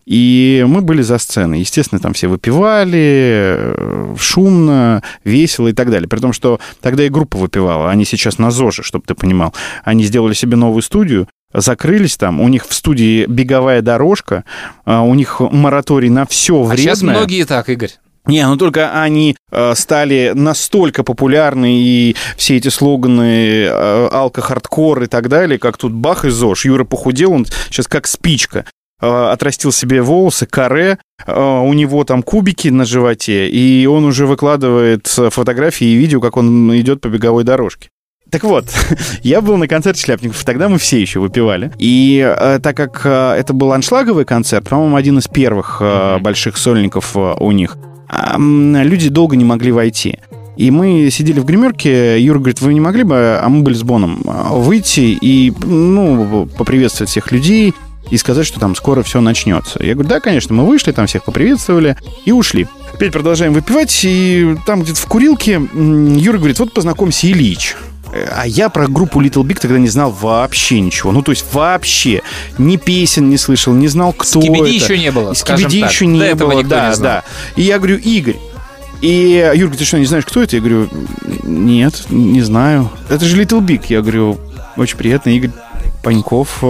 И мы были за сценой. Естественно, там все выпивали, шумно, весело и так далее. При том, что тогда и группа выпивала. Они сейчас на ЗОЖе, чтобы ты понимал. Они сделали себе новую студию, закрылись там. У них в студии беговая дорожка, а, у них мораторий на все А вредное. сейчас многие так, Игорь. Не, ну только они э, стали настолько популярны, и все эти слоганы э, алко-хардкор и так далее, как тут бах и ЗОЖ. Юра похудел, он сейчас как спичка. Э, отрастил себе волосы, каре, э, у него там кубики на животе, и он уже выкладывает фотографии и видео, как он идет по беговой дорожке. Так вот, [laughs] я был на концерте Шляпников, тогда мы все еще выпивали. И э, так как э, это был аншлаговый концерт, по-моему, один из первых э, больших сольников э, у них, м, люди долго не могли войти. И мы сидели в гримерке, Юра говорит, вы не могли бы, а мы были с Боном, а, выйти и, ну, поприветствовать всех людей и сказать, что там скоро все начнется. Я говорю, да, конечно, мы вышли, там всех поприветствовали и ушли. Опять продолжаем выпивать, и там где-то в курилке Юра говорит, вот познакомься, Ильич. А я про группу Little Big тогда не знал вообще ничего. Ну, то есть вообще ни песен не слышал, не знал, кто Скибиди это. еще не было, Скибиди еще не До было, да, не да. И я говорю, Игорь. И говорит, ты что, не знаешь, кто это? Я говорю, нет, не знаю. Это же Little Big. Я говорю, очень приятно, Игорь Паньков.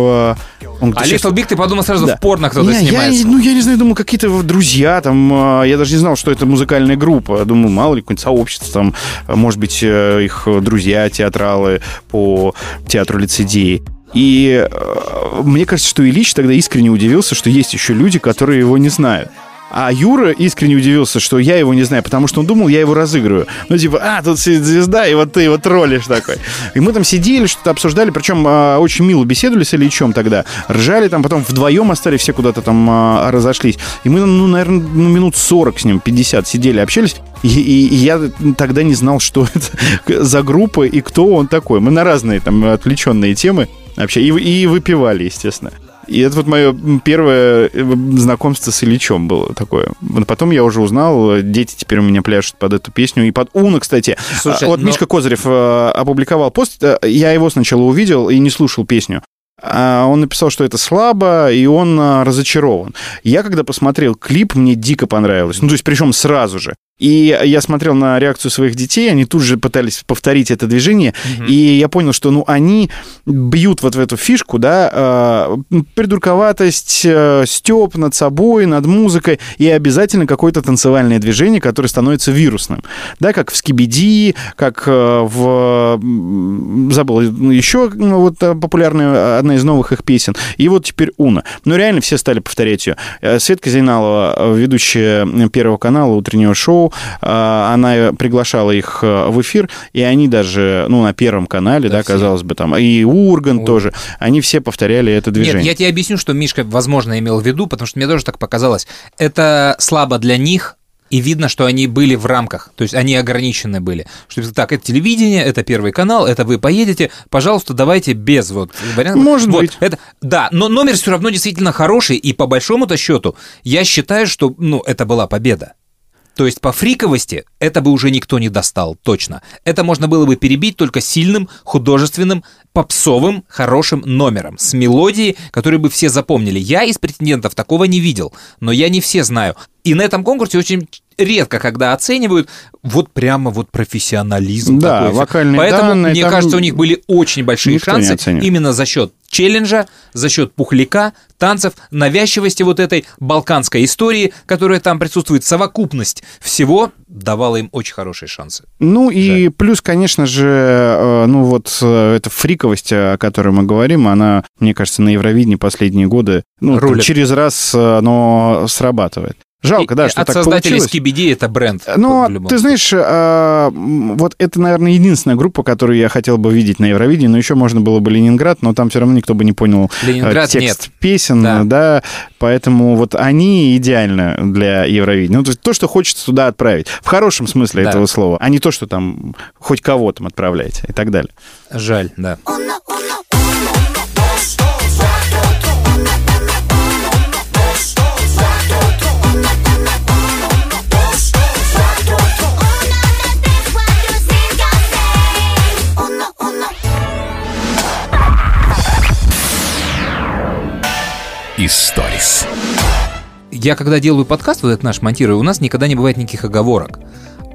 Он А Little Big ты подумал сразу Да. в порно кто-то не, я, снимается. ну, я не знаю, думал, какие-то друзья там, а, я даже не знал, что это музыкальная группа. Думаю, мало ли, какое-нибудь сообщество там, а, может быть, э, их друзья, театралы по театру лицедеи. И э, мне кажется, что Ильич тогда искренне удивился, что есть еще люди, которые его не знают. А Юра искренне удивился, что я его не знаю, потому что он думал, я его разыгрываю. Ну, типа, а, тут звезда, и вот ты его троллишь такой. И мы там сидели, что-то обсуждали, причем а, очень мило беседовали с Ильичом тогда. Ржали там, потом вдвоем остались, все куда-то там а, разошлись. И мы, ну, наверное, ну, минут 40 с ним, 50 сидели, общались. И, и- и я тогда не знал, что это [laughs] за группа и кто он такой. Мы на разные там отвлеченные темы вообще и, и выпивали, естественно. И это вот мое первое э, знакомство с Ильичом было такое. Потом я уже узнал, дети теперь у меня пляшут под эту песню. И под Уна, кстати. Слушай, А, вот но- Мишка Козырев э, опубликовал пост. э, Я его сначала увидел и не слушал песню. А Он написал, что это слабо, и он а, разочарован. Я, когда посмотрел клип, мне дико понравилось. Ну, то есть, причем сразу же. И я смотрел на реакцию своих детей, они тут же пытались повторить это движение, и я понял, что, ну, они бьют вот в эту фишку, да, э, придурковатость, э, степ над собой, над музыкой, и обязательно какое-то танцевальное движение, которое становится вирусным, да, как в Скибиди, как э, в, забыл, еще ну, вот э, популярная одна из новых их песен, и вот теперь Уна. Ну, реально все стали повторять ее. Э, Светка Зейналова, э, ведущая Первого канала утреннего шоу, э, она приглашала их э, в эфир, и они даже, ну, на Первом канале, да, все. казалось бы, там, и Урган тоже, они все повторяли это движение. Нет, я тебе объясню, что Мишка, возможно, имел в виду, потому что мне тоже так показалось. Это слабо для них, И видно, что они были в рамках, то есть они ограничены были. Что так, это телевидение, это первый канал, это вы поедете, пожалуйста, давайте без вот вариантов. Может Вот, быть. Это, да, но номер все равно действительно хороший, и по большому-то счету я считаю, что ну, это была победа. То есть по фриковости это бы уже никто не достал, точно. Это можно было бы перебить только сильным, художественным, попсовым, хорошим номером, с мелодией, которую бы все запомнили. Я из претендентов такого не видел, но я не все знаю. И на этом конкурсе очень редко, когда оценивают вот прямо вот профессионализм. Да, такой. вокальные Поэтому, данные, мне кажется, у них были очень большие шансы именно за счет челленджа, за счет пухляка, танцев, навязчивости вот этой балканской истории, которая там присутствует, совокупность всего давала им очень хорошие шансы. Ну и плюс, конечно же, э, ну вот э, эта фриковость, о которой мы говорим, она, мне кажется, на Евровидении последние годы, ну, там через раз э, оно срабатывает. Жалко, да, И что От так создателей получилось. Скибиди это бренд. Но в любом ты знаешь, а, вот это, наверное, единственная группа, которую я хотел бы видеть на Евровидении, но еще можно было бы Ленинград, но там все равно никто бы не понял э, Ленинград текст нет. песен, Да. да. поэтому вот они идеально для Евровидения. Ну, то, есть то, что хочется туда отправить, в хорошем смысле Да. этого слова, а не то, что там хоть кого там отправляете и так далее. Жаль, да. Историс. Я когда делаю подкаст, вот этот наш монтирую, у нас никогда не бывает никаких оговорок.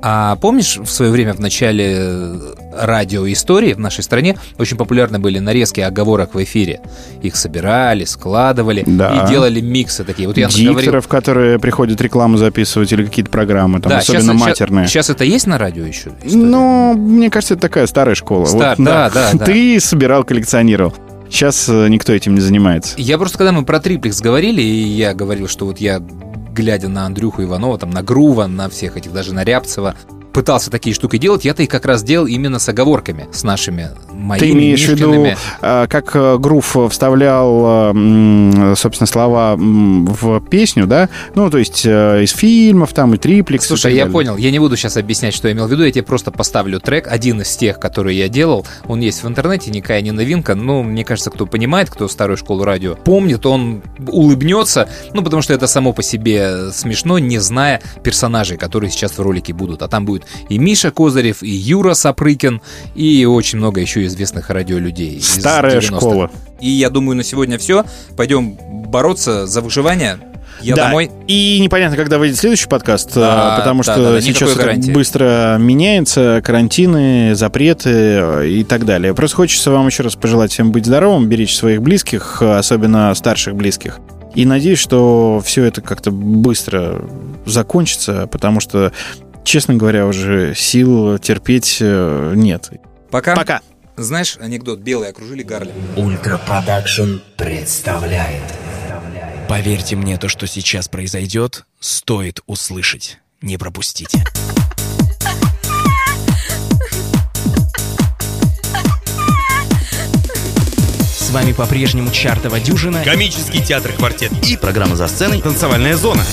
А помнишь, в свое время в начале э, радиоистории в нашей стране очень популярны были нарезки оговорок в эфире. Их собирали, складывали Да. и делали миксы такие. Вот я говорил, Дикторов, которые приходят рекламу записывать или какие-то программы, там, Да, особенно щас- матерные. Сейчас это есть на радио еще? Ну, мне кажется, это такая старая школа. Стар- Вот, да, да, да. [laughs] Ты собирал, коллекционировал. Сейчас э, никто этим не занимается. Я просто, когда мы про триплекс говорили, и я говорил, что вот я, глядя на Андрюху Иванова, там, на Грува, на всех этих, даже на Рябцева, пытался такие штуки делать, я-то их как раз делал именно с оговорками, с нашими моими, Ты имеешь в виду, а, как э, Грув вставлял, м, собственно, слова в песню, да? Ну, то есть э, из фильмов, там, и триплекс. и Слушай, так я далее. понял, я не буду сейчас объяснять, что я имел в виду, я тебе просто поставлю трек, один из тех, которые я делал, он есть в интернете, никакая не новинка, но мне кажется, кто понимает, кто старую школу радио помнит, он улыбнется, ну, потому что это само по себе смешно, не зная персонажей, которые сейчас в ролике будут, а там будет и Миша Козырев, и Юра Сапрыкин, и очень много еще известных радиолюдей. Старая 90-х. школа. И я думаю, на сегодня все. Пойдем бороться за выживание. Я Да, домой. И непонятно, когда выйдет следующий подкаст, а, потому да, что да, да, сейчас это гарантии. быстро меняется, карантины, запреты э, и так далее. Просто хочется вам еще раз пожелать всем быть здоровым, беречь своих близких, э, особенно старших близких. И надеюсь, что все это как-то быстро закончится, потому что, честно говоря, уже сил терпеть э, нет. Пока. Пока. Знаешь, анекдот «Белые окружили Гарли». Ультрапродакшн представляет. Поверьте мне, то, что сейчас произойдет, стоит услышать. Не пропустите. С вами по-прежнему чартова дюжина. Комический театр «Квартет» и программа «За сценой» «Танцевальная зона».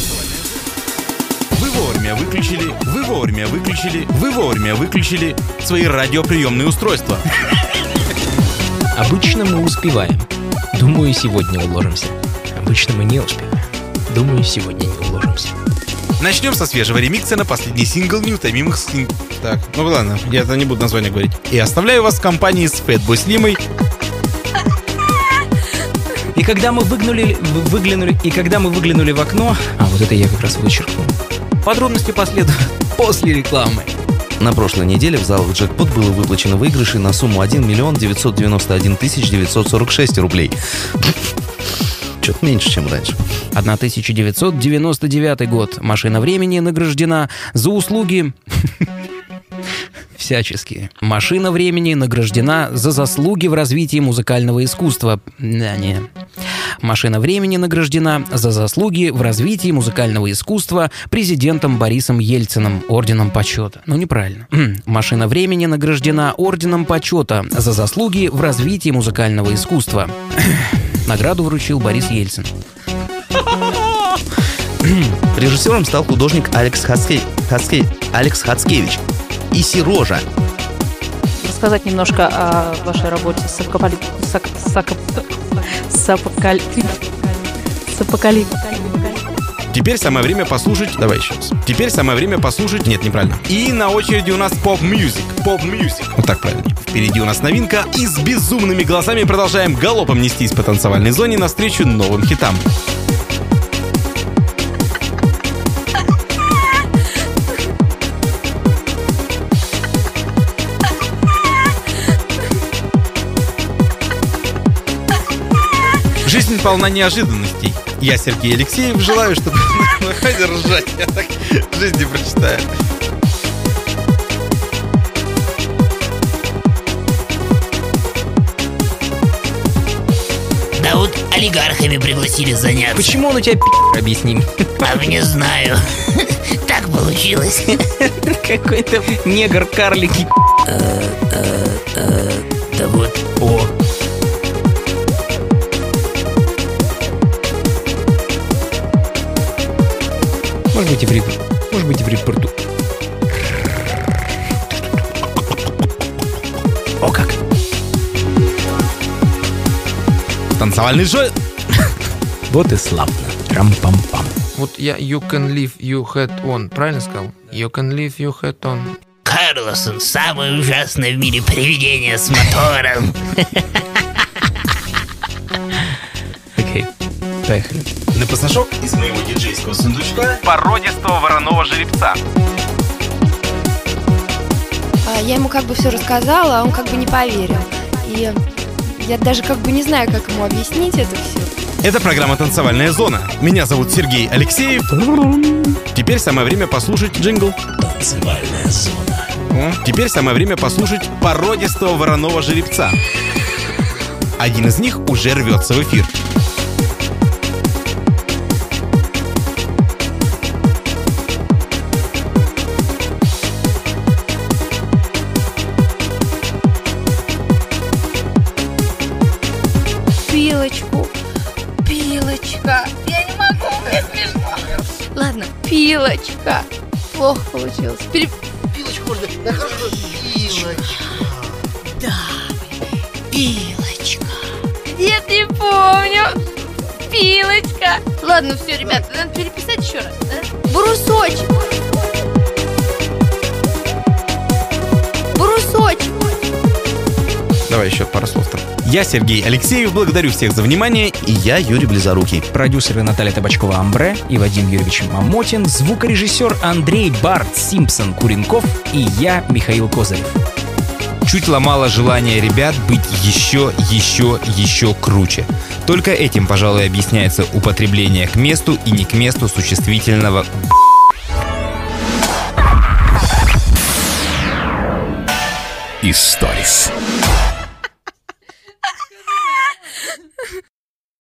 Выключили, вы вовремя выключили, вы вовремя выключили свои радиоприемные устройства. Обычно мы успеваем. Думаю, сегодня уложимся. Обычно мы не успеваем. Думаю, сегодня не уложимся. Начнем со свежего ремикса на последний сингл неутомимых Slim. Так, ну ладно, я это не буду название говорить. И оставляю вас в компании с Fatboy Slimой. И когда мы выглянули, вы- выглянули, и когда мы выглянули в окно, а вот это я как раз вычеркнул. Подробности последуют после рекламы. На прошлой неделе в залах джекпот было выплачено выигрыши на сумму 1 миллион 991 тысяч 946 рублей. Чуть меньше, чем раньше. 1999 год. Машина времени награждена за услуги... Всяческие. Машина времени награждена за заслуги в развитии музыкального искусства. Да, не. Машина времени награждена за заслуги в развитии музыкального искусства президентом Борисом Ельциным орденом почета. Ну, неправильно. [clears throat] Машина времени награждена орденом почета за заслуги в развитии музыкального искусства. [clears throat] Награду вручил Борис Ельцин. [clears throat] Режиссером стал художник Алекс, Хацке... Хацке- Алекс Хацкевич. И Сирожа. Рассказать немножко о вашей работе с апокали... с ак- с ак- с апокали- с апокали- Теперь самое время послушать... Давай еще раз. Теперь самое время послушать... Нет, неправильно. И на очереди у нас pop music. Pop music. Вот так правильно. Впереди у нас новинка. И с безумными голосами продолжаем галопом нестись по танцевальной зоне навстречу новым хитам. Полна неожиданностей. Я, Сергей Алексеев, желаю, чтобы... Хватит ржать, я так жизни прочитаю. Да вот олигархами пригласили заняться. Почему он у тебя пи***, объясни мне. А не знаю. Так получилось. Какой-то негр карлики. Да вот. Быть и в репу. Может быть и в репорту. О как! Танцевальный жой. [laughs] Вот и славно. Рам-пам-пам. Вот я you can leave your head on, правильно сказал? You can leave your head on. Карлосон самое ужасное в мире привидение с мотором. Окей. Поехали. На пасашок из моего диджейского сундучка породистого вороного жеребца. А, Я ему как бы все рассказала, а он как бы не поверил. И я даже как бы не знаю, как ему объяснить это все. Это программа «Танцевальная зона». Меня зовут Сергей Алексеев. Теперь самое время послушать джингл. Танцевальная зона. Теперь самое время послушать породистого вороного жеребца. Один из них уже рвется в эфир. Пилочка. Плохо получилось. Пере... Пилочку можно. Да хорошо. Пилочка. Да, пилочка. Нет, не помню. Пилочка. Ладно, все, ребята, надо переписать еще раз, да? Брусочек. Брусочек. Давай еще пару слов там. Я Сергей Алексеев, благодарю всех за внимание. И я Юрий Близорукий. Продюсеры Наталья Табачкова-Амбре и Вадим Юрьевич Мамотин, звукорежиссер Андрей Барт Симпсон Куренков и я, Михаил Козырев. Чуть ломало желание ребят быть еще, еще, еще круче. Только этим, пожалуй, объясняется употребление к месту и не к месту существительного Историс.